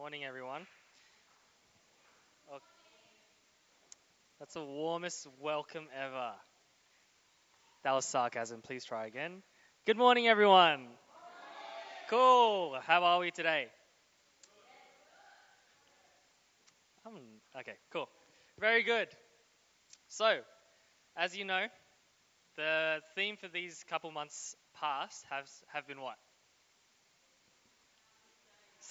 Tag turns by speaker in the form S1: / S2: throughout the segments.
S1: morning, everyone. That's the warmest welcome ever. That was sarcasm. Please try again. Good morning, everyone. Cool. How are we today? Um, okay, cool. Very good. So, as you know, the theme for these couple months past has have been what?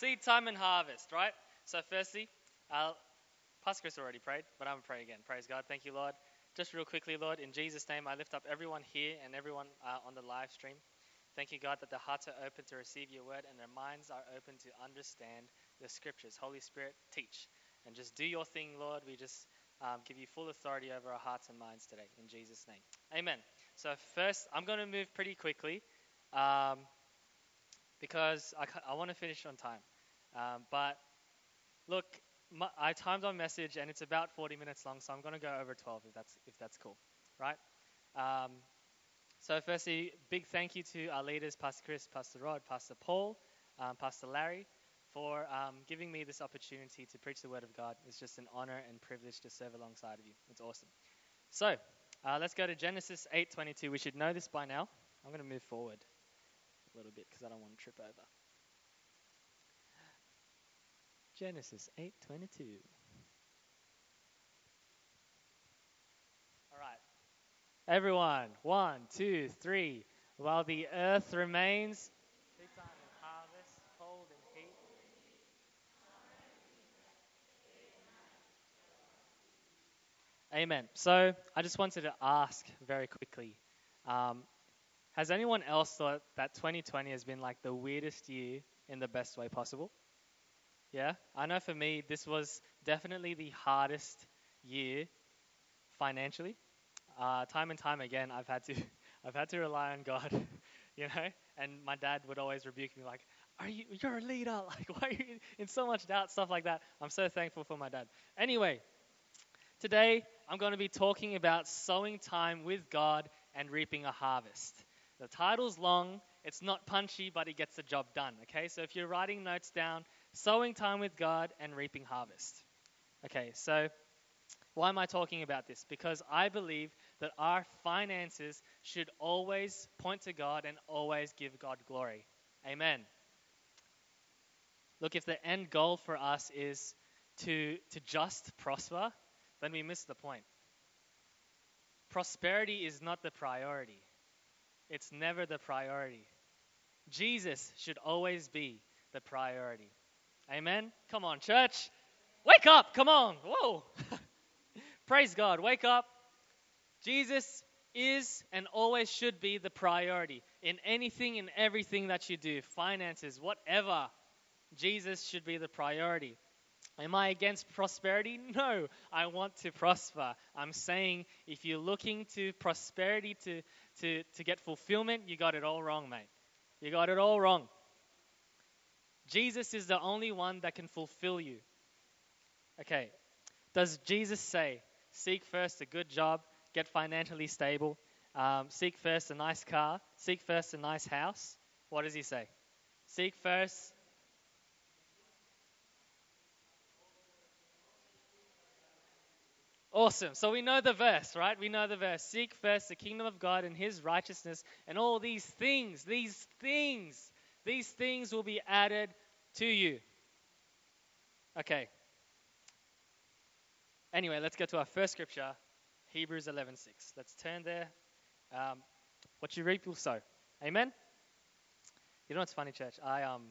S1: Seed time and harvest, right? So, firstly, uh, Pastor Chris already prayed, but I'm going to pray again. Praise God. Thank you, Lord. Just real quickly, Lord, in Jesus' name, I lift up everyone here and everyone uh, on the live stream. Thank you, God, that their hearts are open to receive your word and their minds are open to understand the scriptures. Holy Spirit, teach and just do your thing, Lord. We just um, give you full authority over our hearts and minds today. In Jesus' name. Amen. So, first, I'm going to move pretty quickly um, because I, I want to finish on time. Um, but look, my, I timed on message and it's about 40 minutes long, so I'm going to go over 12 if that's, if that's cool. Right? Um, so, firstly, big thank you to our leaders, Pastor Chris, Pastor Rod, Pastor Paul, um, Pastor Larry, for um, giving me this opportunity to preach the Word of God. It's just an honor and privilege to serve alongside of you. It's awesome. So, uh, let's go to Genesis 8:22. We should know this by now. I'm going to move forward a little bit because I don't want to trip over. Genesis 8:22. All right. Everyone, one, two, three. While the earth remains. Amen. So I just wanted to ask very quickly um, Has anyone else thought that 2020 has been like the weirdest year in the best way possible? Yeah? I know for me, this was definitely the hardest year financially. Uh, time and time again, I've had to, I've had to rely on God, you know. And my dad would always rebuke me, like, "Are you? You're a leader. Like, why are you in so much doubt? Stuff like that." I'm so thankful for my dad. Anyway, today I'm going to be talking about sowing time with God and reaping a harvest. The title's long. It's not punchy, but it gets the job done. Okay, so if you're writing notes down, sowing time with God and reaping harvest. Okay, so why am I talking about this? Because I believe that our finances should always point to God and always give God glory. Amen. Look, if the end goal for us is to, to just prosper, then we miss the point. Prosperity is not the priority, it's never the priority. Jesus should always be the priority. Amen. Come on, church. Wake up. Come on. Whoa. Praise God. Wake up. Jesus is and always should be the priority in anything and everything that you do, finances, whatever. Jesus should be the priority. Am I against prosperity? No, I want to prosper. I'm saying if you're looking to prosperity to, to, to get fulfillment, you got it all wrong, mate. You got it all wrong. Jesus is the only one that can fulfill you. Okay, does Jesus say, seek first a good job, get financially stable, um, seek first a nice car, seek first a nice house? What does he say? Seek first. Awesome. So we know the verse, right? We know the verse. Seek first the kingdom of God and his righteousness, and all these things, these things, these things will be added to you. Okay. Anyway, let's go to our first scripture, Hebrews 11:6. Let's turn there. Um, what you reap, you'll sow. Amen. You know what's funny, church? I um,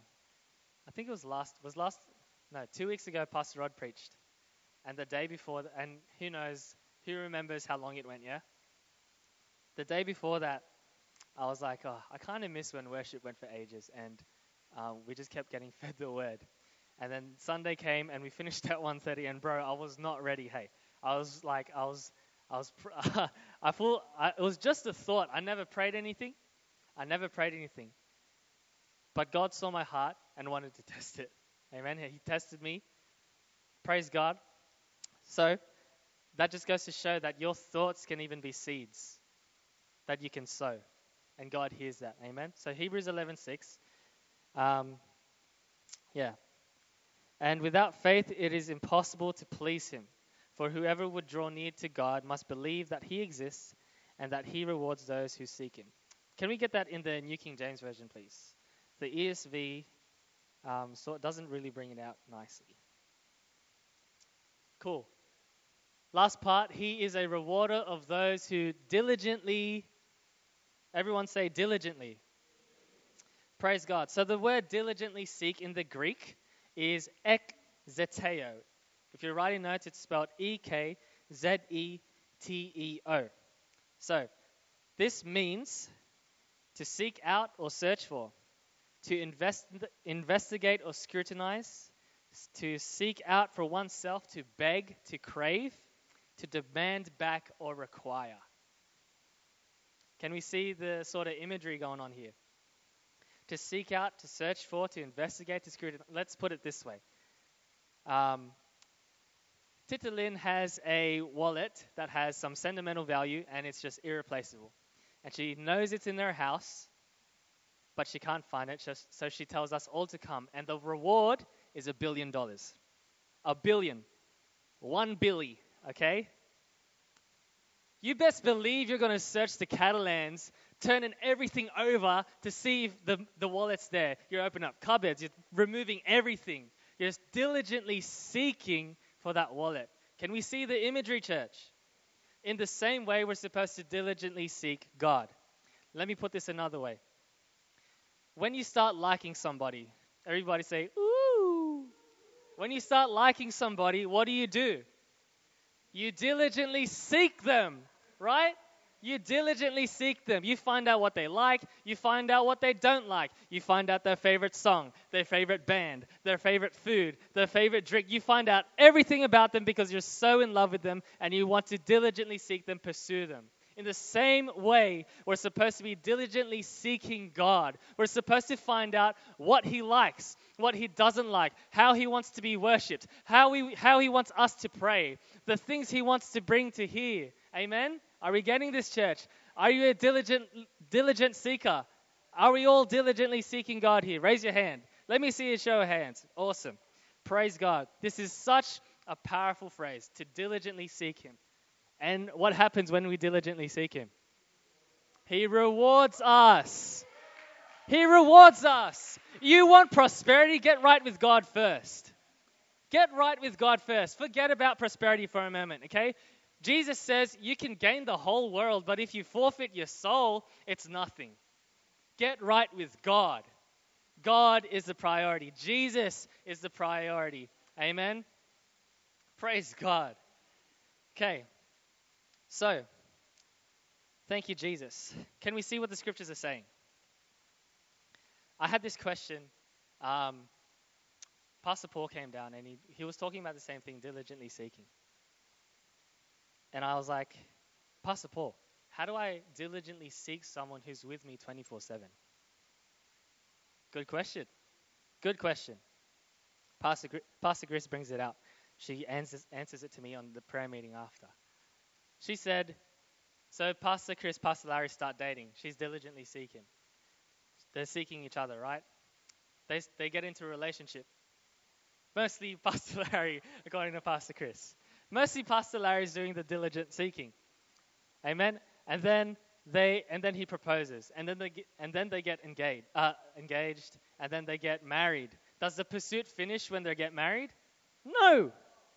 S1: I think it was last was last no two weeks ago. Pastor Rod preached, and the day before, and who knows, who remembers how long it went? Yeah. The day before that, I was like, oh, I kind of miss when worship went for ages, and um, we just kept getting fed the word. And then Sunday came, and we finished at 1:30. And bro, I was not ready. Hey, I was like, I was, I was, I I, it was just a thought. I never prayed anything. I never prayed anything. But God saw my heart and wanted to test it. Amen. He tested me. Praise God. So that just goes to show that your thoughts can even be seeds that you can sow, and God hears that. Amen. So Hebrews 11:6. Um, yeah. And without faith, it is impossible to please him. For whoever would draw near to God must believe that he exists and that he rewards those who seek him. Can we get that in the New King James Version, please? The ESV um, so it doesn't really bring it out nicely. Cool. Last part, he is a rewarder of those who diligently, everyone say diligently. Praise God. So the word diligently seek in the Greek is ekzeteo. If you're writing notes, it's spelled E K Z E T E O. So this means to seek out or search for, to invest, investigate or scrutinize, to seek out for oneself, to beg, to crave, to demand back or require. Can we see the sort of imagery going on here? To seek out, to search for, to investigate, to scrutinize. Let's put it this way. Um, Titalin has a wallet that has some sentimental value and it's just irreplaceable. And she knows it's in her house, but she can't find it, so she tells us all to come. And the reward is a billion dollars. A billion. One billy, okay? You best believe you're going to search the Catalans, turning everything over to see if the, the wallet's there. You're opening up cupboards, you're removing everything. You're just diligently seeking for that wallet. Can we see the imagery, church? In the same way, we're supposed to diligently seek God. Let me put this another way. When you start liking somebody, everybody say, ooh. When you start liking somebody, what do you do? You diligently seek them, right? You diligently seek them. You find out what they like. You find out what they don't like. You find out their favorite song, their favorite band, their favorite food, their favorite drink. You find out everything about them because you're so in love with them and you want to diligently seek them, pursue them. In the same way, we're supposed to be diligently seeking God. We're supposed to find out what He likes, what He doesn't like, how He wants to be worshipped, how, we, how He wants us to pray, the things He wants to bring to here. Amen? Are we getting this, church? Are you a diligent, diligent seeker? Are we all diligently seeking God here? Raise your hand. Let me see a show of hands. Awesome. Praise God. This is such a powerful phrase to diligently seek Him. And what happens when we diligently seek Him? He rewards us. He rewards us. You want prosperity? Get right with God first. Get right with God first. Forget about prosperity for a moment, okay? Jesus says you can gain the whole world, but if you forfeit your soul, it's nothing. Get right with God. God is the priority. Jesus is the priority. Amen. Praise God. Okay. So, thank you, Jesus. Can we see what the scriptures are saying? I had this question. Um, Pastor Paul came down and he, he was talking about the same thing diligently seeking. And I was like, Pastor Paul, how do I diligently seek someone who's with me 24 7? Good question. Good question. Pastor, Pastor Chris brings it out. She answers, answers it to me on the prayer meeting after. She said, So Pastor Chris, Pastor Larry start dating. She's diligently seeking. They're seeking each other, right? They, they get into a relationship. Mostly Pastor Larry, according to Pastor Chris. Mostly Pastor Larry is doing the diligent seeking. Amen. And then they and then he proposes, and then they get, and then they get engaged, uh, engaged, and then they get married. Does the pursuit finish when they get married? No,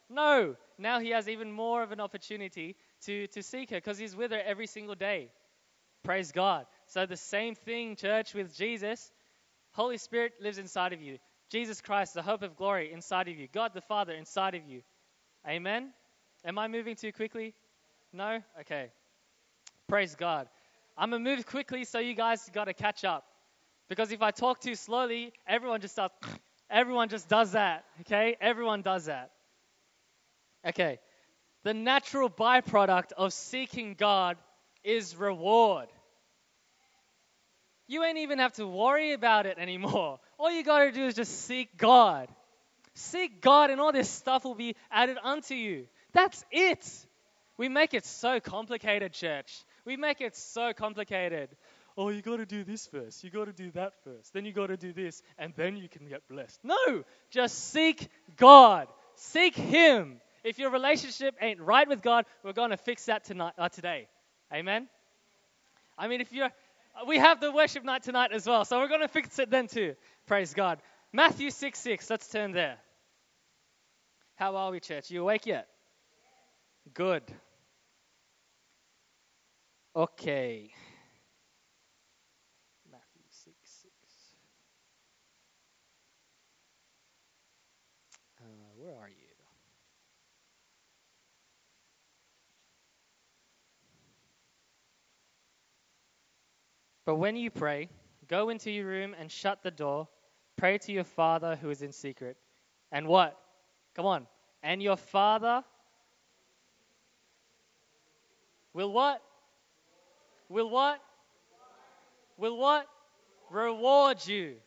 S1: no. Now he has even more of an opportunity to to seek her because he's with her every single day. Praise God. So the same thing, church, with Jesus. Holy Spirit lives inside of you. Jesus Christ, the hope of glory, inside of you. God the Father inside of you. Amen. Am I moving too quickly? No? Okay. Praise God. I'm going to move quickly so you guys got to catch up. Because if I talk too slowly, everyone just starts, everyone just does that. Okay? Everyone does that. Okay. The natural byproduct of seeking God is reward. You ain't even have to worry about it anymore. All you got to do is just seek God. Seek God, and all this stuff will be added unto you. That's it. We make it so complicated, church. We make it so complicated. oh, you got to do this first, you got to do that first, then you got to do this, and then you can get blessed. No, just seek God, seek Him. If your relationship ain't right with God, we're going to fix that tonight, uh, today. Amen. I mean, if you're, we have the worship night tonight as well, so we're going to fix it then too. Praise God. Matthew 6 6, let's turn there. How are we, church? You awake yet? Good. Okay. Matthew 6 6. Uh, where are you? But when you pray, go into your room and shut the door. Pray to your Father who is in secret. And what? Come on. And your Father will what? Will what? Will what? Reward you.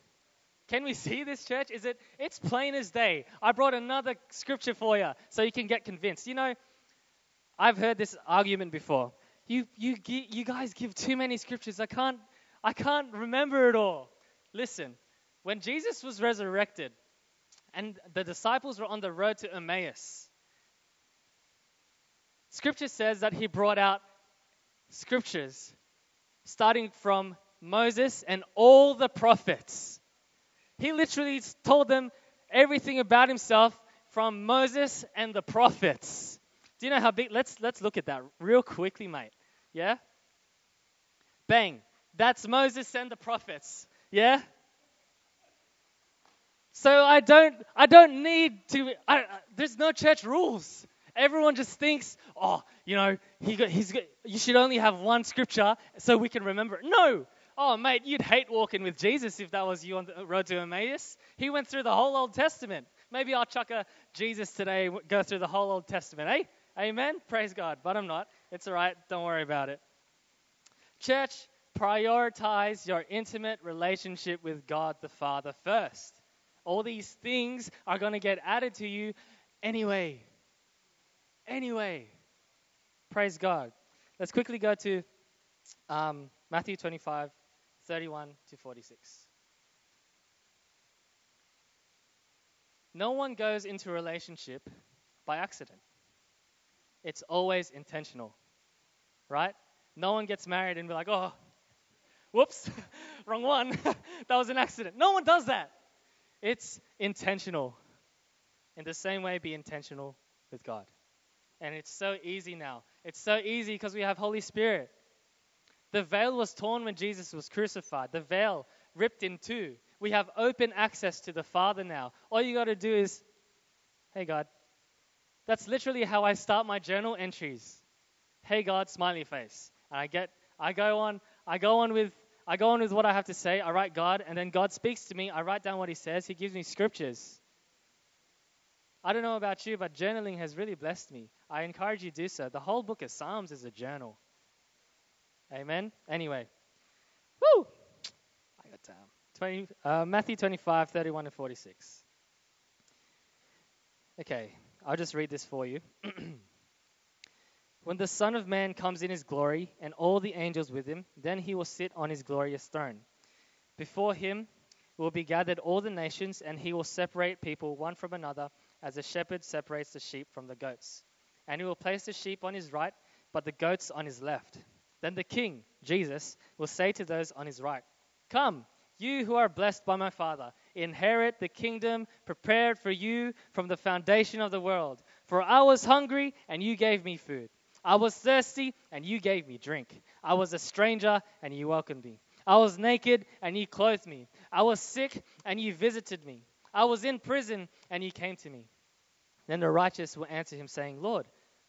S1: Can we see this, church? Is it? It's plain as day. I brought another scripture for you so you can get convinced. You know, I've heard this argument before. You, you, you guys give too many scriptures. I can't, I can't remember it all. Listen, when Jesus was resurrected and the disciples were on the road to Emmaus, scripture says that he brought out scriptures starting from Moses and all the prophets. He literally told them everything about himself from Moses and the prophets. Do you know how big? Let's let's look at that real quickly, mate. Yeah? Bang. That's Moses and the prophets. Yeah? So I don't I don't need to I, there's no church rules. Everyone just thinks, "Oh, you know, he got, he's got, you should only have one scripture so we can remember it." No. Oh, mate, you'd hate walking with Jesus if that was you on the road to Emmaus. He went through the whole Old Testament. Maybe I'll chuck a Jesus today, go through the whole Old Testament, eh? Amen? Praise God. But I'm not. It's all right. Don't worry about it. Church, prioritize your intimate relationship with God the Father first. All these things are going to get added to you anyway. Anyway. Praise God. Let's quickly go to um, Matthew 25, 31 to 46. No one goes into a relationship by accident. It's always intentional, right? No one gets married and be like, oh, whoops, wrong one. that was an accident. No one does that. It's intentional. In the same way, be intentional with God. And it's so easy now. It's so easy because we have Holy Spirit. The veil was torn when Jesus was crucified. The veil ripped in two. We have open access to the Father now. All you got to do is, hey God. That's literally how I start my journal entries. Hey God, smiley face. And I get I go on I go on with I go on with what I have to say. I write God and then God speaks to me. I write down what he says. He gives me scriptures. I don't know about you, but journaling has really blessed me. I encourage you to do so. The whole book of Psalms is a journal. Amen. Anyway, woo! I got time. 20, uh, Matthew 25, 31 to 46. Okay, I'll just read this for you. when the Son of Man comes in his glory and all the angels with him, then he will sit on his glorious throne. Before him will be gathered all the nations, and he will separate people one from another, as a shepherd separates the sheep from the goats. And he will place the sheep on his right, but the goats on his left. Then the king, Jesus, will say to those on his right, Come, you who are blessed by my Father, inherit the kingdom prepared for you from the foundation of the world. For I was hungry, and you gave me food. I was thirsty, and you gave me drink. I was a stranger, and you welcomed me. I was naked, and you clothed me. I was sick, and you visited me. I was in prison, and you came to me. Then the righteous will answer him, saying, Lord,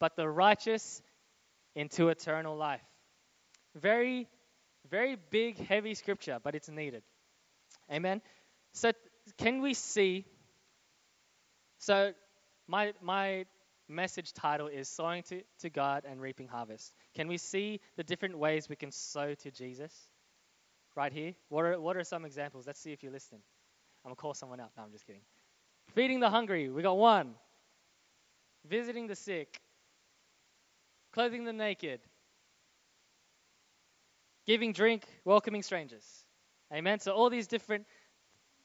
S1: but the righteous into eternal life. Very, very big, heavy scripture, but it's needed. Amen. So, can we see? So, my, my message title is Sowing to, to God and Reaping Harvest. Can we see the different ways we can sow to Jesus? Right here. What are, what are some examples? Let's see if you're listening. I'm going to call someone out. No, I'm just kidding. Feeding the hungry, we got one. Visiting the sick, clothing the naked, giving drink, welcoming strangers. Amen. So, all these different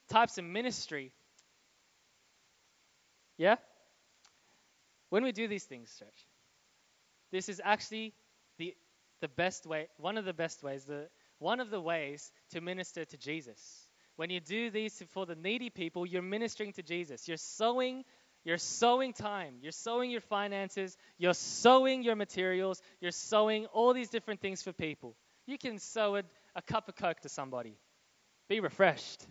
S1: types of ministry. Yeah? When we do these things, church, this is actually the, the best way, one of the best ways, the, one of the ways to minister to Jesus. When you do these for the needy people, you're ministering to Jesus. You're sowing, you're sowing time, you're sowing your finances, you're sowing your materials, you're sowing all these different things for people. You can sow a, a cup of Coke to somebody. Be refreshed,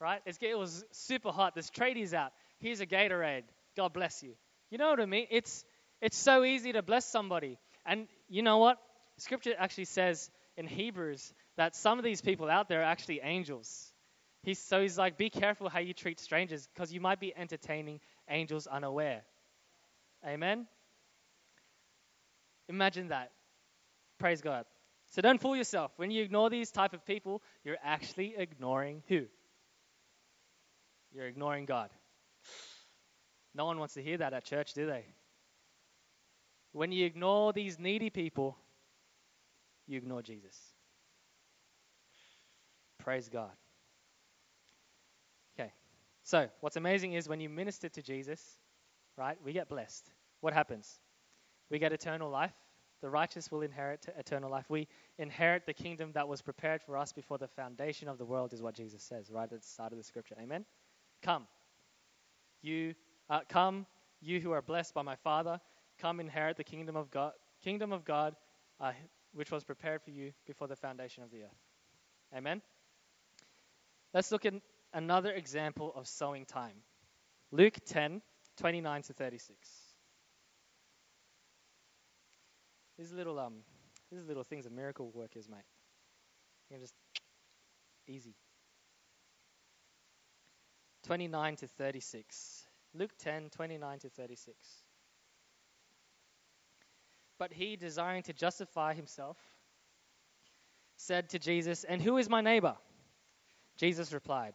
S1: right? It's, it was super hot. There's tradies out. Here's a Gatorade. God bless you. You know what I mean? It's, it's so easy to bless somebody. And you know what? Scripture actually says in Hebrews that some of these people out there are actually angels. He's, so he's like, be careful how you treat strangers because you might be entertaining angels unaware. Amen? Imagine that. Praise God. So don't fool yourself. When you ignore these type of people, you're actually ignoring who? You're ignoring God. No one wants to hear that at church, do they? When you ignore these needy people, you ignore Jesus. Praise God. So what's amazing is when you minister to Jesus, right, we get blessed. What happens? We get eternal life. The righteous will inherit eternal life. We inherit the kingdom that was prepared for us before the foundation of the world, is what Jesus says, right at the start of the scripture. Amen? Come. You uh, come, you who are blessed by my Father, come inherit the kingdom of God, kingdom of God, uh, which was prepared for you before the foundation of the earth. Amen. Let's look at another example of sowing time. Luke 10, 29 to 36. These little um, these little things are miracle workers, mate. You can just easy. 29 to 36. Luke 10 29 to 36. But he, desiring to justify himself, said to Jesus, And who is my neighbor? Jesus replied,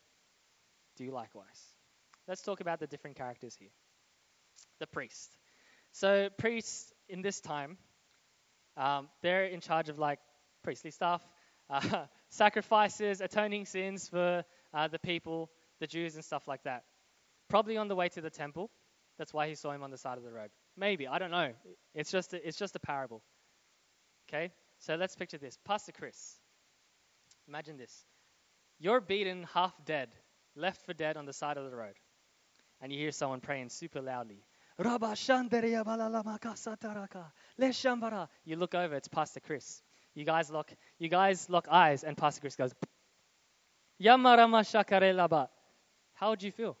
S1: do likewise. Let's talk about the different characters here. The priest. So, priests in this time, um, they're in charge of like priestly stuff, uh, sacrifices, atoning sins for uh, the people the Jews and stuff like that. Probably on the way to the temple. That's why he saw him on the side of the road. Maybe, I don't know. It's just a, it's just a parable. Okay? So let's picture this. Pastor Chris. Imagine this. You're beaten half dead, left for dead on the side of the road. And you hear someone praying super loudly. You look over, it's Pastor Chris. You guys lock you guys lock eyes and Pastor Chris goes Yamarama shakarelaba. How would you feel?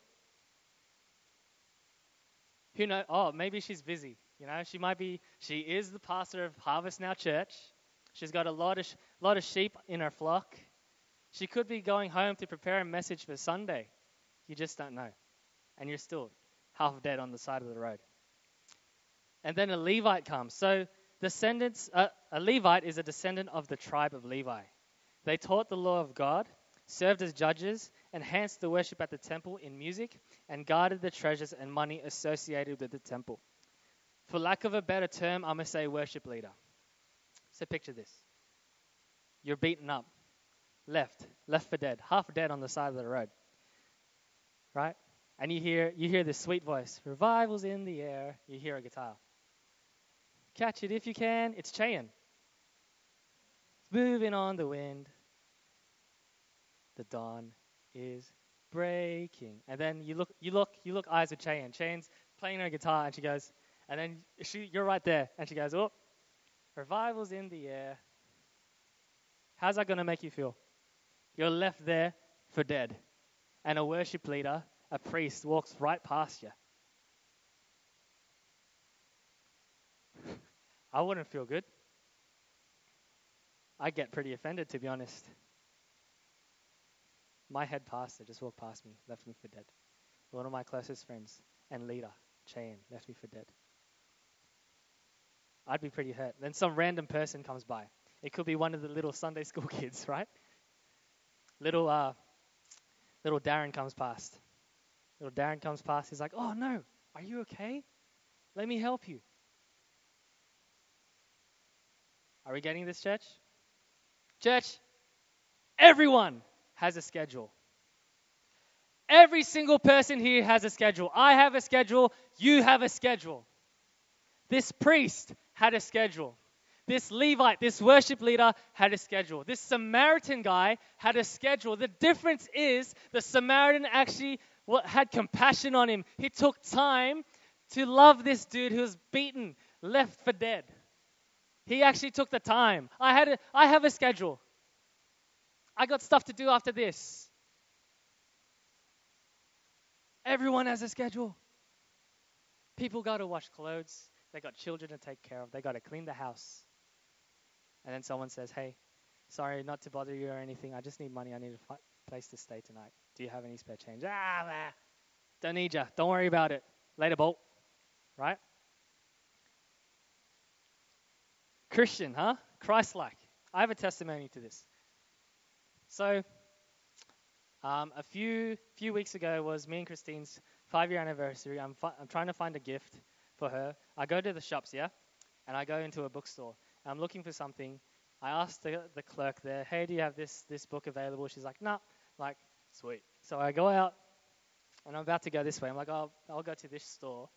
S1: Who knows? Oh, maybe she's busy. You know, she might be. She is the pastor of Harvest Now Church. She's got a lot of lot of sheep in her flock. She could be going home to prepare a message for Sunday. You just don't know, and you're still half dead on the side of the road. And then a Levite comes. So descendants, uh, a Levite is a descendant of the tribe of Levi. They taught the law of God, served as judges, enhanced the worship at the temple in music, and guarded the treasures and money associated with the temple. For lack of a better term, I'm going to say worship leader. So picture this. You're beaten up, left, left for dead, half dead on the side of the road. Right? And you hear you hear this sweet voice, revivals in the air. You hear a guitar. Catch it if you can. It's Cheyenne. It's moving on the wind. The dawn is breaking. And then you look, you look, you look eyes with Cheyenne. Cheyenne's playing her guitar, and she goes, and then she, you're right there, and she goes, oh, revival's in the air. How's that to make you feel? You're left there for dead, and a worship leader, a priest, walks right past you. I wouldn't feel good. I get pretty offended, to be honest. My head pastor just walked past me, left me for dead. One of my closest friends and leader, Cheyenne, left me for dead. I'd be pretty hurt. Then some random person comes by. It could be one of the little Sunday school kids, right? Little uh, little Darren comes past. Little Darren comes past. He's like, "Oh no, are you okay? Let me help you." Are we getting this, church? Church, everyone has a schedule. Every single person here has a schedule. I have a schedule. You have a schedule. This priest had a schedule. This Levite, this worship leader, had a schedule. This Samaritan guy had a schedule. The difference is the Samaritan actually had compassion on him. He took time to love this dude who was beaten, left for dead. He actually took the time. I had a, I have a schedule. I got stuff to do after this. Everyone has a schedule. People got to wash clothes. They got children to take care of. They got to clean the house. And then someone says, "Hey, sorry not to bother you or anything. I just need money. I need a place to stay tonight. Do you have any spare change?" Ah, man. don't need ya. Don't worry about it. Later, bolt. Right? Christian, huh? Christ like. I have a testimony to this. So, um, a few few weeks ago was me and Christine's five year anniversary. I'm, fi- I'm trying to find a gift for her. I go to the shops, yeah, and I go into a bookstore. I'm looking for something. I asked the, the clerk there, hey, do you have this this book available? She's like, nah. like, sweet. So I go out, and I'm about to go this way. I'm like, oh, I'll go to this store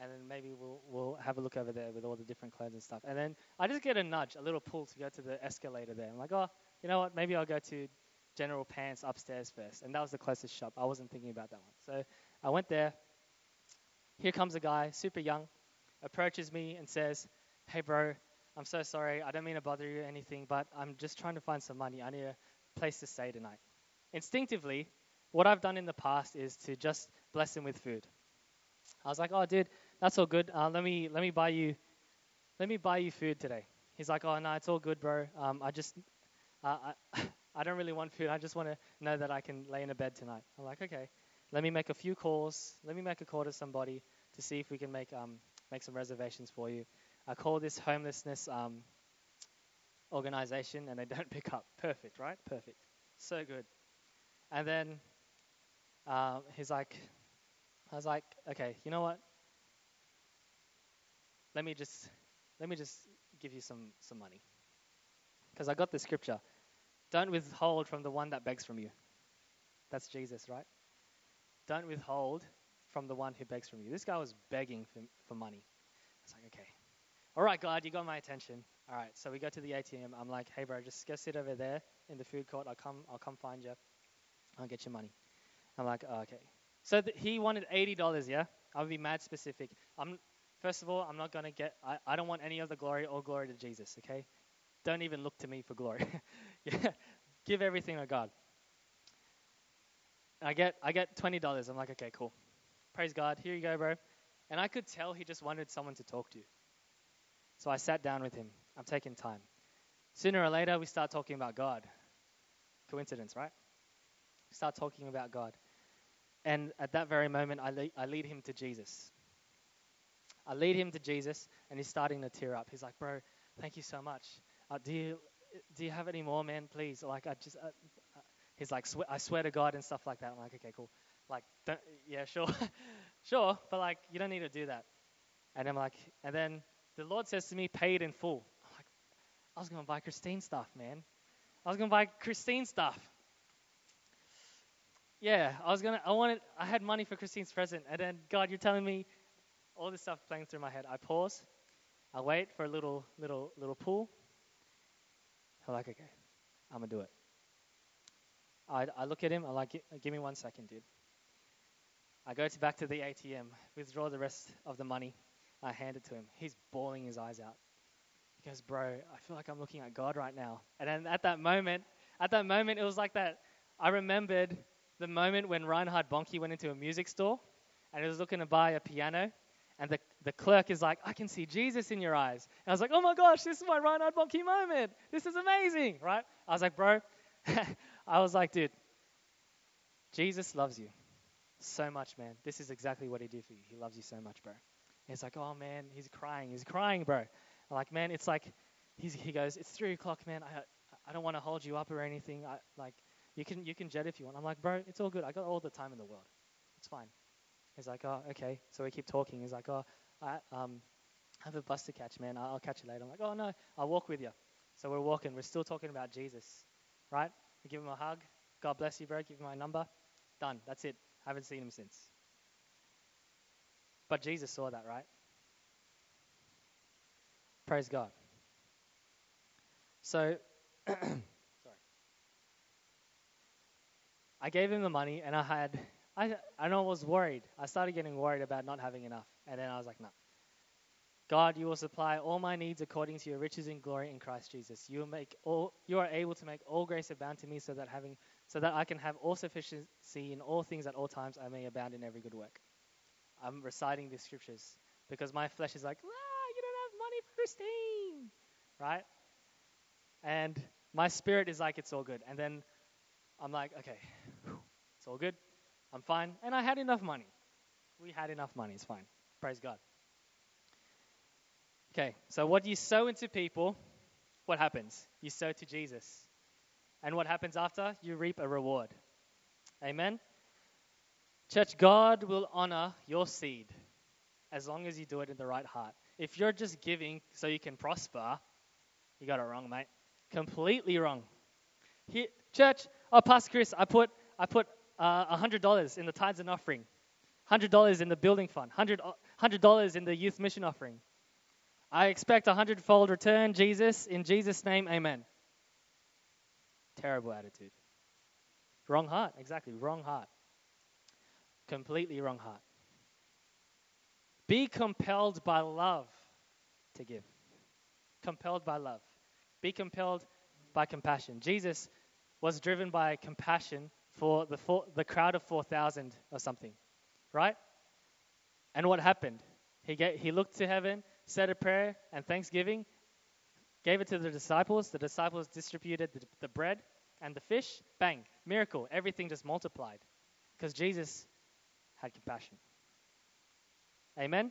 S1: and then maybe we'll we'll have a look over there with all the different clothes and stuff. And then I just get a nudge, a little pull to go to the escalator there. I'm like, oh, you know what? Maybe I'll go to General Pants upstairs first. And that was the closest shop. I wasn't thinking about that one. So I went there. Here comes a guy, super young, approaches me and says, "Hey, bro, I'm so sorry. I don't mean to bother you or anything, but I'm just trying to find some money. I need a place to stay tonight." Instinctively, what I've done in the past is to just bless him with food. I was like, "Oh, dude." that's all good. Uh, let me let me buy you let me buy you food today. He's like, oh no, it's all good, bro. Um, I just uh, I I don't really want food. I just want to know that I can lay in a bed tonight. I'm like, okay. Let me make a few calls. Let me make a call to somebody to see if we can make um make some reservations for you. I call this homelessness um organization and they don't pick up. Perfect, right? Perfect. So good. And then uh, he's like, I was like, okay, you know what? let me just let me just give you some some money. Because I got the scripture. Don't withhold from the one that begs from you. That's Jesus, right? Don't withhold from the one who begs from you. This guy was begging for, for money. It's like, okay. All right, God, you got my attention. All right, so we go to the ATM. I'm like, hey, bro, just go sit over there in the food court. I'll come, I'll come find you. I'll get your money. I'm like, oh, okay. So th- he wanted $80, yeah? I'll be mad specific. I'm, First of all, I'm not going to get, I, I don't want any of the glory or glory to Jesus, okay? Don't even look to me for glory. yeah. Give everything to God. I get I get twenty dollars. I'm like, okay, cool. Praise God. Here you go, bro. And I could tell he just wanted someone to talk to. So I sat down with him. I'm taking time. Sooner or later, we start talking about God. Coincidence, right? We start talking about God. And at that very moment, I, le- I lead him to Jesus. I lead him to Jesus, and he's starting to tear up. He's like, Bro, thank you so much. Uh, do, you, do you have any more, man? Please. Like, I just, uh, uh, he's like, I swear to God and stuff like that. I'm like, okay, cool. Like, yeah, sure. sure, but like, you don't need to do that. And I'm like, and then the Lord says to me, pay it in full. I'm like, I was going to buy Christine stuff, man. I was going to buy Christine stuff. Yeah, I was to, I wanted, I had money for Christine's present. And then, God, you're telling me all this stuff playing through my head. I pause. I wait for a little, little, little pull. I'm like, okay, I'm going to do it. I, I look at him. I'm like, give me one second, dude. I go to back to the ATM, withdraw the rest of the money. I hand it to him. He's bawling his eyes out. He goes, Bro, I feel like I'm looking at God right now. And then at that moment, at that moment, it was like that. I remembered the moment when Reinhard Bonnke went into a music store and he was looking to buy a piano. And the, the clerk is like, I can see Jesus in your eyes. And I was like, oh my gosh, this is my Reinhard Bonnke moment. This is amazing, right? I was like, bro, I was like, dude, Jesus loves you so much, man. This is exactly what he did for you. He loves you so much, bro. He's like, oh man, he's crying. He's crying, bro. I'm like, man, it's like, he's, he goes, it's three o'clock, man. I, I don't want to hold you up or anything. I, like, you can, you can jet if you want. I'm like, bro, it's all good. I got all the time in the world. It's fine. He's like, oh, okay. So we keep talking. He's like, oh, I um, have a bus to catch, man. I'll, I'll catch you later. I'm like, oh no, I'll walk with you. So we're walking. We're still talking about Jesus, right? We give him a hug. God bless you, bro. Give him my number. Done. That's it. Haven't seen him since. But Jesus saw that, right? Praise God. So, sorry. I gave him the money, and I had, I, I know I was worried. I started getting worried about not having enough, and then I was like, no. God, you will supply all my needs according to your riches and glory in Christ Jesus. You make all, you are able to make all grace abound to me, so that having, so that I can have all sufficiency in all things at all times. I may abound in every good work. I'm reciting these scriptures because my flesh is like, ah, you don't have money for Christine, right? And my spirit is like, it's all good. And then I'm like, okay, it's all good. I'm fine. And I had enough money. We had enough money. It's fine. Praise God. Okay, so what you sow into people, what happens? You sow to Jesus. And what happens after? You reap a reward. Amen? Church, God will honor your seed as long as you do it in the right heart. If you're just giving so you can prosper, you got it wrong, mate. Completely wrong. Here, church, oh, Pastor Chris, I put I put uh, $100 in the tithes and offering, $100 in the building fund, $100, $100 in the youth mission offering. I expect a hundredfold return, Jesus. In Jesus' name, amen. Terrible attitude. Wrong heart, exactly, wrong heart. Completely wrong heart. Be compelled by love to give. Compelled by love. Be compelled by compassion. Jesus was driven by compassion for the, four, the crowd of 4,000 or something, right? And what happened? He, he looked to heaven, said a prayer and thanksgiving, gave it to the disciples. The disciples distributed the, the bread and the fish. Bang, miracle. Everything just multiplied because Jesus had compassion. Amen?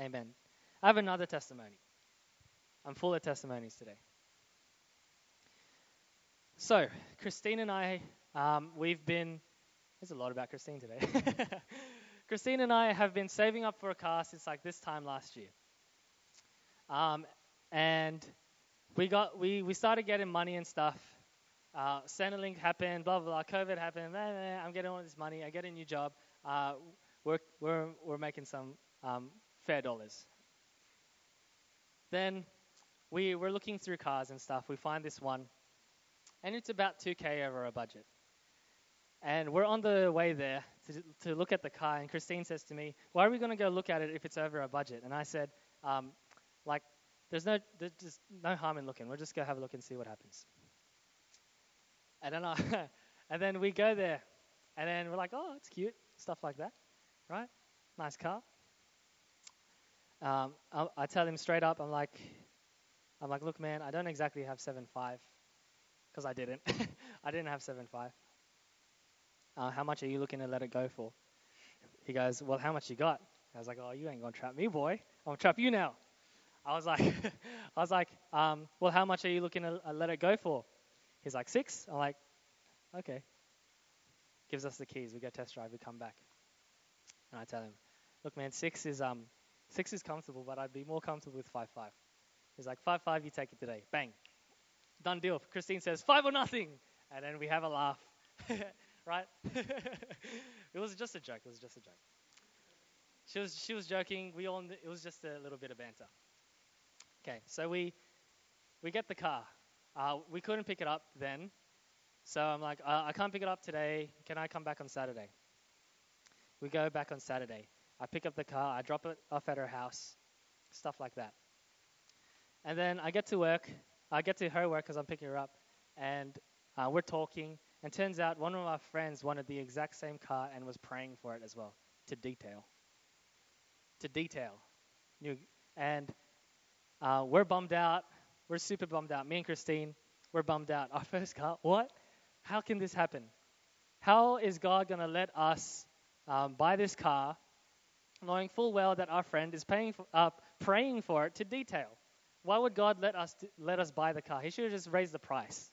S1: Amen. I have another testimony. I'm full of testimonies today. So, Christine and I, um, we've been, there's a lot about Christine today. Christine and I have been saving up for a car since like this time last year. Um, and we got we, we started getting money and stuff. Uh, Centrelink happened, blah blah blah. COVID happened. Blah, blah, I'm getting all this money. I get a new job. Uh, we're we're we're making some um, fair dollars. Then we we're looking through cars and stuff. We find this one, and it's about 2k over our budget. And we're on the way there to, to look at the car, and Christine says to me, Why are we going to go look at it if it's over our budget? And I said, um, Like, there's no, there's no harm in looking. We'll just go have a look and see what happens. And then, I, and then we go there, And then we're like, oh, it's cute, stuff like that, right? Nice car. Um, I, I tell him straight up, I'm like, I'm like, look, man, I don't exactly have seven five, because I didn't. I didn't have seven five. Uh, how much are you looking to let it go for? He goes, well, how much you got? I was like, oh, you ain't gonna trap me, boy. I'm gonna trap you now. I was like, I was like, um, well, how much are you looking to uh, let it go for? He's like, six. I'm like, okay. Gives us the keys. We go test drive. We come back, and I tell him, look, man, six is um, six is comfortable, but I'd be more comfortable with five five. He's like, five five, you take it today. Bang, done deal. Christine says, five or nothing, and then we have a laugh, right? it was just a joke. It was just a joke. She was she was joking. We all it was just a little bit of banter. Okay, so we we get the car. Uh, we couldn't pick it up then, so I'm like, uh, I can't pick it up today. Can I come back on Saturday? We go back on Saturday. I pick up the car. I drop it off at her house, stuff like that. And then I get to work. I get to her work because I'm picking her up, and uh, we're talking. And turns out one of my friends wanted the exact same car and was praying for it as well, to detail. To detail. And uh, we're bummed out. We're super bummed out. Me and Christine, we're bummed out. Our first car, what? How can this happen? How is God going to let us um, buy this car, knowing full well that our friend is paying for, uh, praying for it to detail? Why would God let us let us buy the car? He should have just raised the price,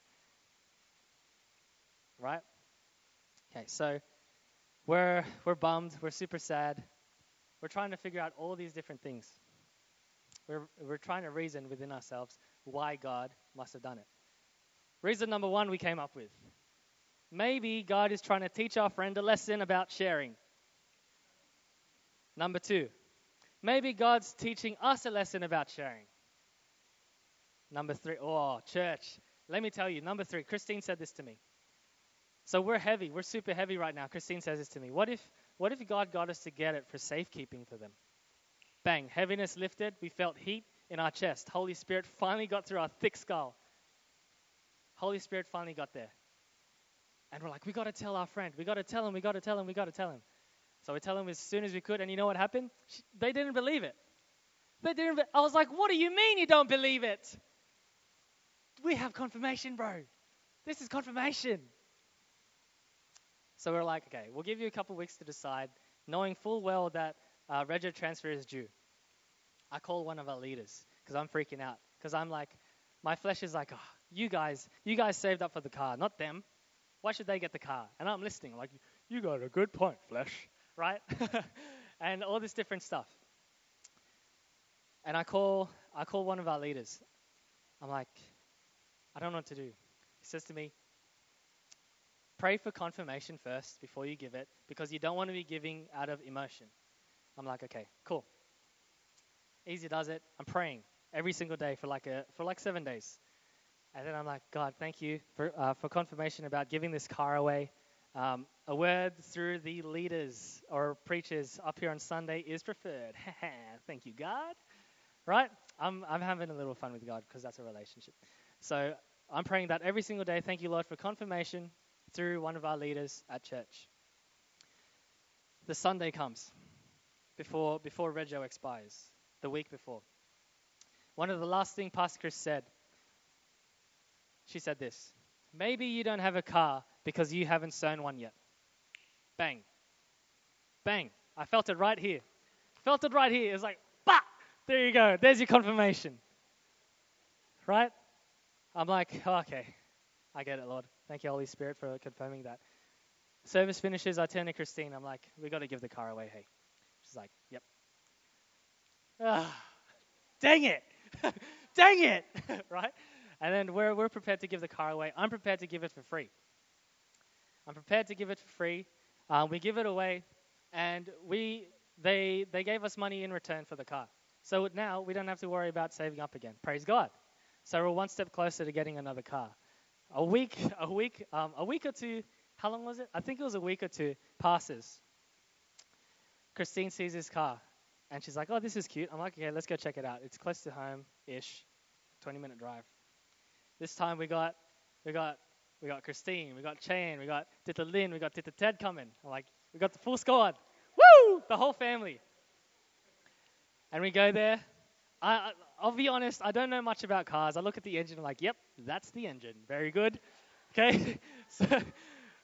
S1: right? Okay, so we're we're bummed. We're super sad. We're trying to figure out all these different things. We're, we're trying to reason within ourselves why God must have done it. Reason number one we came up with maybe God is trying to teach our friend a lesson about sharing. Number two, maybe God's teaching us a lesson about sharing. Number three, oh, church, let me tell you. Number three, Christine said this to me. So we're heavy. We're super heavy right now. Christine says this to me. What if, what if God got us to get it for safekeeping for them? Bang, heaviness lifted. We felt heat in our chest. Holy Spirit finally got through our thick skull. Holy Spirit finally got there. And we're like, we got to tell our friend. We got to tell him. We got to tell him. We got to tell him. So we tell him as soon as we could. And you know what happened? They didn't believe it. They didn't. Be- I was like, what do you mean you don't believe it? We have confirmation, bro. This is confirmation. So we're like, okay, we'll give you a couple weeks to decide, knowing full well that uh, transfer is due. I call one of our leaders because I'm freaking out because I'm like, my flesh is like, oh, you guys, you guys saved up for the car, not them. Why should they get the car? And I'm listening, like, you got a good point, flesh, right? and all this different stuff. And I call, I call one of our leaders. I'm like, I don't know what to do. He says to me, pray for confirmation first before you give it because you don't want to be giving out of emotion. I'm like, okay, cool. Easy does it. I'm praying every single day for like a for like seven days, and then I'm like, God, thank you for uh, for confirmation about giving this car away. Um, a word through the leaders or preachers up here on Sunday is preferred. thank you, God. Right? I'm I'm having a little fun with God because that's a relationship. So I'm praying that every single day. Thank you, Lord, for confirmation through one of our leaders at church. The Sunday comes before, before Rego expires, the week before. One of the last things Pastor Chris said, she said this Maybe you don't have a car because you haven't sown one yet. Bang. Bang. I felt it right here. Felt it right here. It was like, bah! There you go. There's your confirmation. Right? I'm like, oh, okay. I get it, Lord. Thank you, Holy Spirit, for confirming that. Service finishes. I turn to Christine. I'm like, we got to give the car away. Hey, She's like, yep. Dang it. dang it. right? And then we're, we're prepared to give the car away. I'm prepared to give it for free. I'm prepared to give it for free. Uh, we give it away, and we they they gave us money in return for the car. So now we don't have to worry about saving up again. Praise God. So we're one step closer to getting another car. A week, a week, um, a week or two. How long was it? I think it was a week or two. Passes. Christine sees his car and she's like, oh, this is cute. I'm like, okay, let's go check it out. It's close to home ish, 20 minute drive. This time we got, we got we got Christine, we got Chan, we got Tita Lynn, we got Tita Ted coming. I'm like, we got the full squad. Woo! The whole family. And we go there. I, I, I'll be honest, I don't know much about cars. I look at the engine, I'm like, yep, that's the engine. Very good. Okay? so,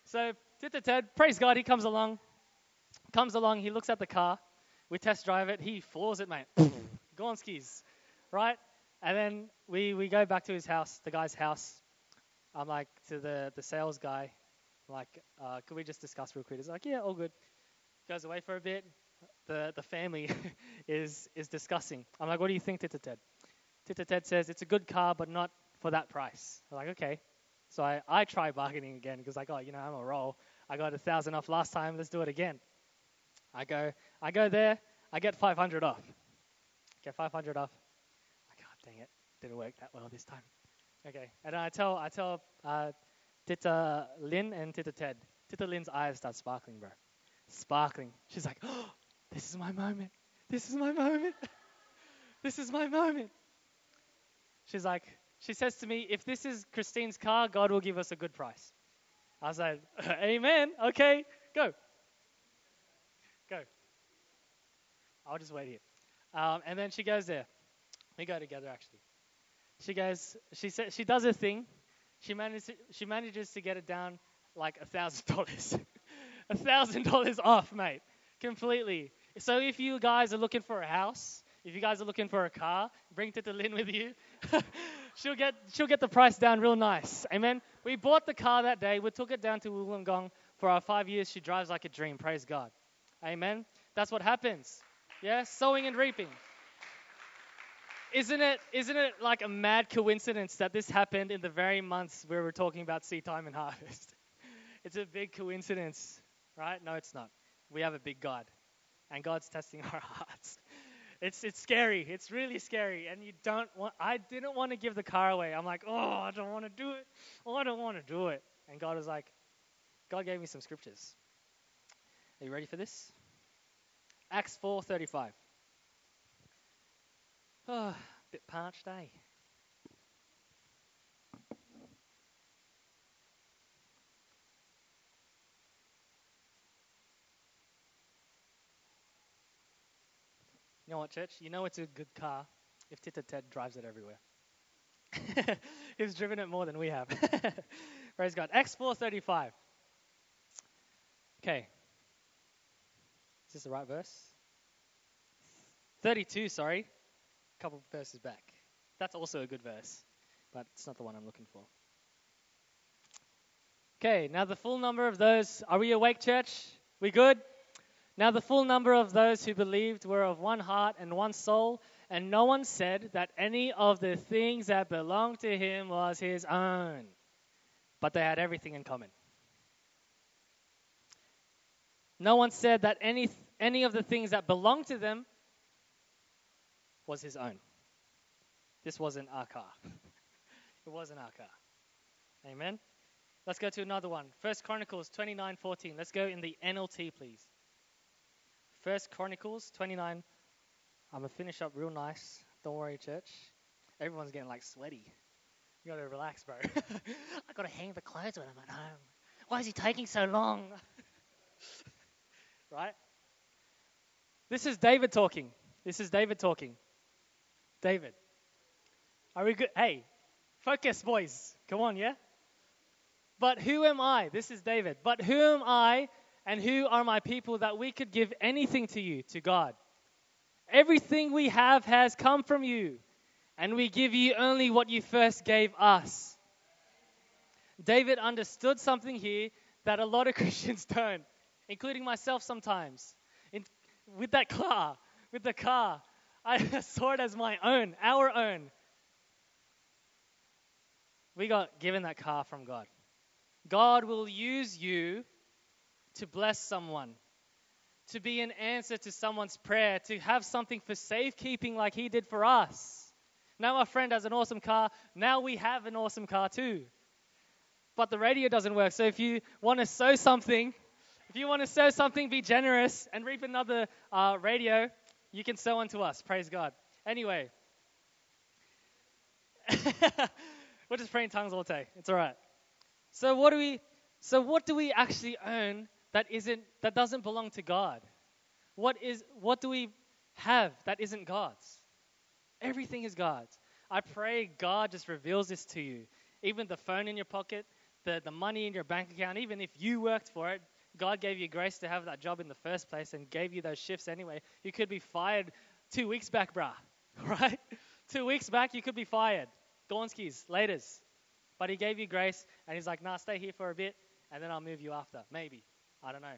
S1: so Tita Ted, praise God, he comes along. Comes along, he looks at the car. We test drive it. He floors it, mate. Go on skis, right? And then we, we go back to his house, the guy's house. I'm like, to the, the sales guy, I'm like, uh, could we just discuss real quick? He's like, yeah, all good. Goes away for a bit. The, the family is, is discussing. I'm like, what do you think, Tita Ted? Tita Ted says, it's a good car, but not for that price. I'm like, okay. So I, I try bargaining again because like, oh, you know, I'm a roll. I got a thousand off last time. Let's do it again. I go, I go there. I get 500 off. Get 500 off. God dang it, didn't work that well this time. Okay, and I tell, I tell uh, Tita Lynn and Tita Ted. Tita Lynn's eyes start sparkling, bro. Sparkling. She's like, oh, this is my moment. This is my moment. this is my moment. She's like, she says to me, if this is Christine's car, God will give us a good price. I was like, Amen. Okay, go. Go. I'll just wait here. Um, and then she goes there. We go together actually. She goes. She says she does her thing. She manages. She manages to get it down like a thousand dollars. A thousand dollars off, mate. Completely. So if you guys are looking for a house, if you guys are looking for a car, bring Tita Lynn with you. she'll get she'll get the price down real nice. Amen. We bought the car that day. We took it down to Wollongong for our five years. She drives like a dream. Praise God. Amen. That's what happens. Yeah, sowing and reaping. Isn't it, isn't it like a mad coincidence that this happened in the very months where we're talking about seed time and harvest? it's a big coincidence, right? No, it's not. We have a big God, and God's testing our hearts. It's, it's scary. It's really scary. And you don't want, I didn't want to give the car away. I'm like, oh, I don't want to do it. Oh, I don't want to do it. And God was like, God gave me some scriptures. Are you ready for this? Acts 4:35. Oh, bit parched, eh? You know what, church? You know it's a good car if Tita Ted drives it everywhere. He's driven it more than we have. Praise God. Acts 4:35. Okay, is this the right verse? 32, sorry. A couple verses back. That's also a good verse, but it's not the one I'm looking for. Okay, now the full number of those. Are we awake, church? We good? Now the full number of those who believed were of one heart and one soul, and no one said that any of the things that belonged to him was his own, but they had everything in common. No one said that any, any of the things that belonged to them was his own. This wasn't our car. it wasn't our car. Amen. Let's go to another one. First Chronicles 29:14. Let's go in the NLT, please. First Chronicles 29. I'm gonna finish up real nice. Don't worry, church. Everyone's getting like sweaty. You gotta relax, bro. I gotta hang the clothes when I'm at home. Why is he taking so long? right? This is David talking. This is David talking. David. Are we good? Hey, focus, boys. Come on, yeah? But who am I? This is David. But who am I and who are my people that we could give anything to you, to God? Everything we have has come from you, and we give you only what you first gave us. David understood something here that a lot of Christians don't including myself sometimes. In, with that car, with the car, I saw it as my own, our own. We got given that car from God. God will use you to bless someone, to be an answer to someone's prayer, to have something for safekeeping like He did for us. Now our friend has an awesome car. Now we have an awesome car too. But the radio doesn't work. So if you want to sow something, if you want to sow something, be generous and reap another uh, radio, you can sow unto us. Praise God. Anyway, we'll just pray in tongues all day. It's all right. So what do we so what do we actually own that isn't that doesn't belong to God? What is what do we have that isn't God's? Everything is God's. I pray God just reveals this to you. Even the phone in your pocket, the, the money in your bank account, even if you worked for it, God gave you grace to have that job in the first place and gave you those shifts anyway. You could be fired two weeks back, brah. Right? two weeks back, you could be fired. Gornskis, laters. But he gave you grace and he's like, nah, stay here for a bit and then I'll move you after. Maybe. I don't know.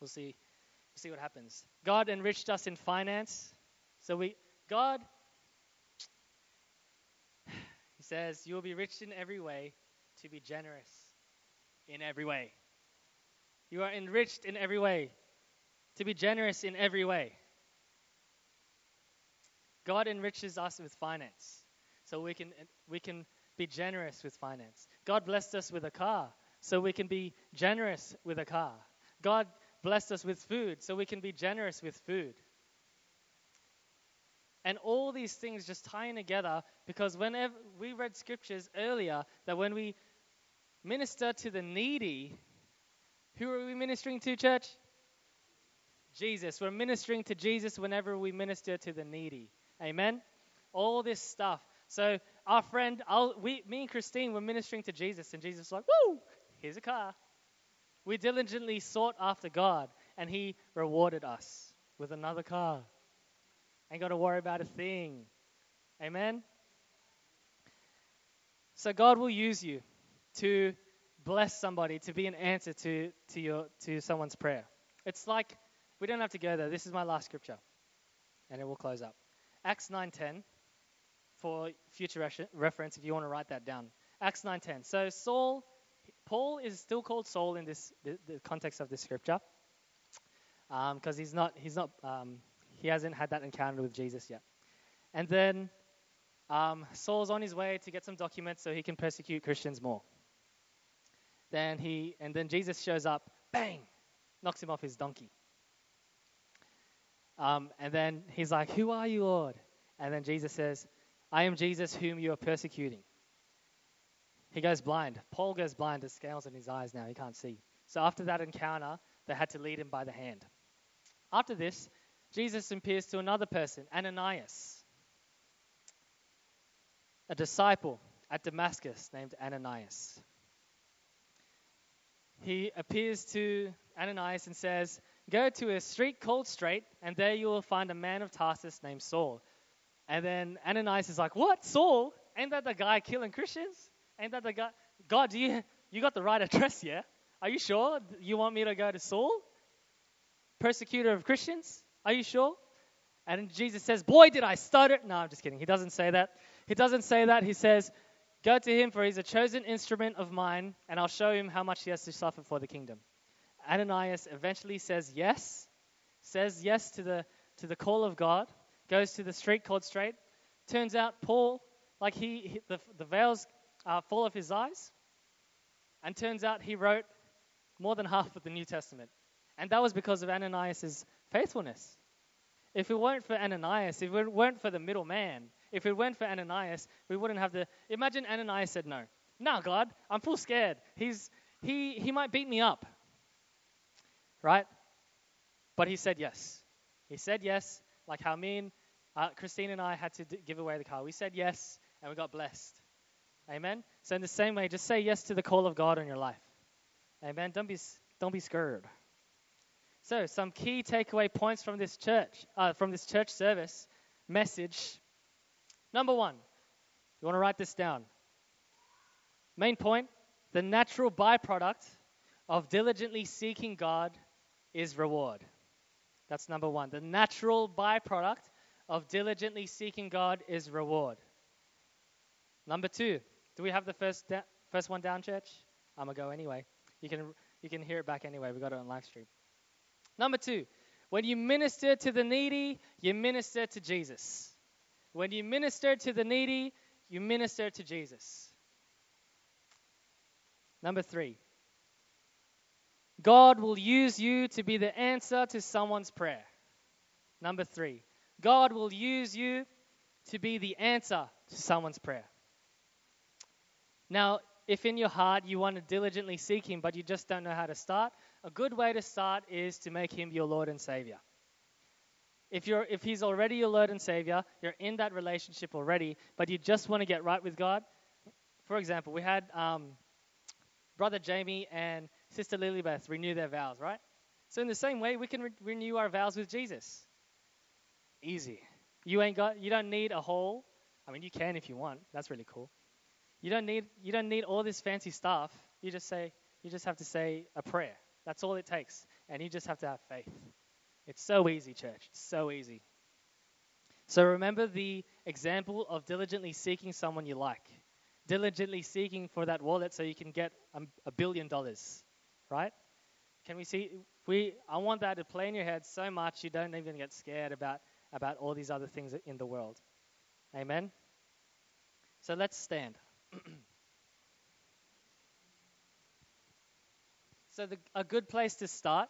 S1: We'll see. We'll see what happens. God enriched us in finance. So we God He says, You will be rich in every way to be generous in every way. You are enriched in every way to be generous in every way. God enriches us with finance so we can we can be generous with finance. God blessed us with a car so we can be generous with a car. God blessed us with food so we can be generous with food. And all these things just tying together because whenever we read scriptures earlier that when we minister to the needy, who are we ministering to, church? Jesus. We're ministering to Jesus whenever we minister to the needy. Amen? All this stuff. So, our friend, I'll, we, me and Christine were ministering to Jesus, and Jesus was like, Woo! Here's a car. We diligently sought after God, and He rewarded us with another car. Ain't got to worry about a thing. Amen? So, God will use you to bless somebody, to be an answer to, to, your, to someone's prayer. It's like, we don't have to go there. This is my last scripture, and it will close up. Acts 9.10, for future reference, if you want to write that down. Acts 9.10. So, Saul Paul is still called Saul in this the, the context of this scripture, because um, he's not he's not um, he hasn't had that encounter with Jesus yet. And then um, Saul's on his way to get some documents so he can persecute Christians more. Then he and then Jesus shows up, bang, knocks him off his donkey. Um, and then he's like, "Who are you, Lord?" And then Jesus says, "I am Jesus whom you are persecuting." He goes blind. Paul goes blind. There's scales in his eyes now. He can't see. So after that encounter, they had to lead him by the hand. After this, Jesus appears to another person, Ananias, a disciple at Damascus named Ananias. He appears to Ananias and says, Go to a street called Straight, and there you will find a man of Tarsus named Saul. And then Ananias is like, What? Saul? Ain't that the guy killing Christians? Ain't that the guy? God, you, you got the right address, yeah? Are you sure you want me to go to Saul? Persecutor of Christians? Are you sure? And Jesus says, Boy, did I stutter. No, I'm just kidding. He doesn't say that. He doesn't say that. He says, Go to him, for he's a chosen instrument of mine, and I'll show him how much he has to suffer for the kingdom. Ananias eventually says yes, says yes to the, to the call of God, goes to the street called Straight. Turns out Paul, like he, he the, the veils uh, full of his eyes. And turns out he wrote more than half of the New Testament. And that was because of Ananias' faithfulness. If it weren't for Ananias, if it weren't for the middleman, if it weren't for Ananias, we wouldn't have the. Imagine Ananias said no. No, God, I'm full scared. He's, he, he might beat me up. Right? But he said yes. He said yes, like how me and uh, Christine and I had to d- give away the car. We said yes, and we got blessed. Amen. So in the same way, just say yes to the call of God in your life. Amen. Don't be don't be scared. So some key takeaway points from this church, uh, from this church service message. Number one, you want to write this down. Main point: the natural byproduct of diligently seeking God is reward. That's number one. The natural byproduct of diligently seeking God is reward. Number two, do we have the first da- first one down, church? I'm gonna go anyway. You can you can hear it back anyway. We got it on live stream. Number two, when you minister to the needy, you minister to Jesus. When you minister to the needy, you minister to Jesus. Number three, God will use you to be the answer to someone's prayer. Number three, God will use you to be the answer to someone's prayer. Now, if in your heart you want to diligently seek Him, but you just don't know how to start, a good way to start is to make Him your Lord and Savior. If, you're, if He's already your Lord and Savior, you're in that relationship already, but you just want to get right with God. For example, we had um, Brother Jamie and Sister Lilybeth renew their vows, right? So, in the same way, we can re- renew our vows with Jesus. Easy. You ain't got, you don't need a whole. I mean, you can if you want. That's really cool. You don't need, you don't need all this fancy stuff. You just say, you just have to say a prayer. That's all it takes, and you just have to have faith. It's so easy, church. It's so easy. So remember the example of diligently seeking someone you like, diligently seeking for that wallet so you can get a, a billion dollars, right? Can we see? We I want that to play in your head so much you don't even get scared about about all these other things in the world. Amen. So let's stand. so the, a good place to start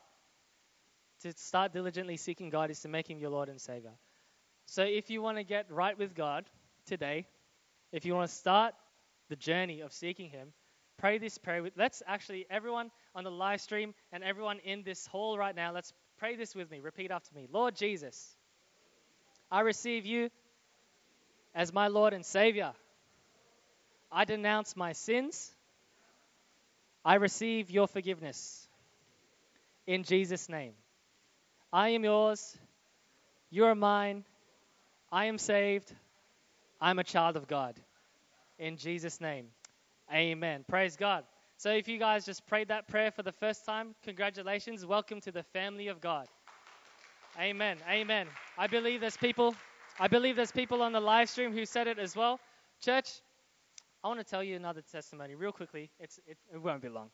S1: to start diligently seeking God is to make Him your Lord and Savior. So if you want to get right with God today, if you want to start the journey of seeking Him, pray this prayer. With, let's actually, everyone on the live stream and everyone in this hall right now, let's pray this with me. Repeat after me Lord Jesus, I receive you as my Lord and Savior. I denounce my sins. I receive your forgiveness. In Jesus' name. I am yours. You are mine. I am saved. I'm a child of God. In Jesus' name. Amen. Praise God. So if you guys just prayed that prayer for the first time, congratulations. Welcome to the family of God. Amen. Amen. I believe there's people I believe there's people on the live stream who said it as well. Church, I want to tell you another testimony real quickly. It's, it, it won't be long.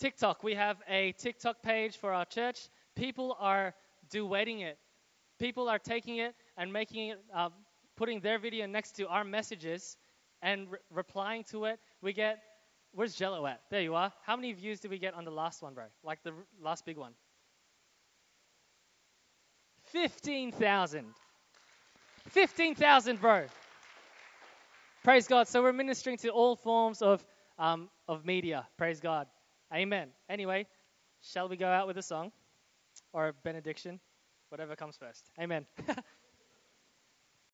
S1: TikTok. We have a TikTok page for our church. People are duetting it. People are taking it and making it, uh, putting their video next to our messages and re- replying to it. We get, where's Jello at? There you are. How many views did we get on the last one, bro? Like the r- last big one? 15,000. 15,000, bro. Praise God. So we're ministering to all forms of, um, of media. Praise God. Amen. Anyway, shall we go out with a song or benediction? Whatever comes first. Amen.